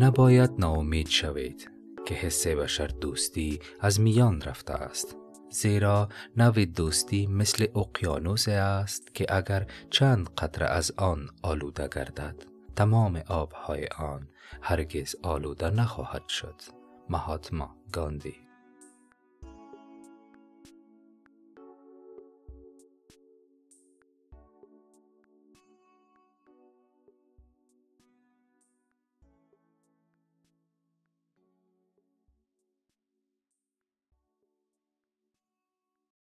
نباید ناامید شوید که حس بشر دوستی از میان رفته است. زیرا نوی دوستی مثل اقیانوس است که اگر چند قطره از آن آلوده گردد تمام آبهای آن هرگز آلوده نخواهد شد. مهاتما گاندی.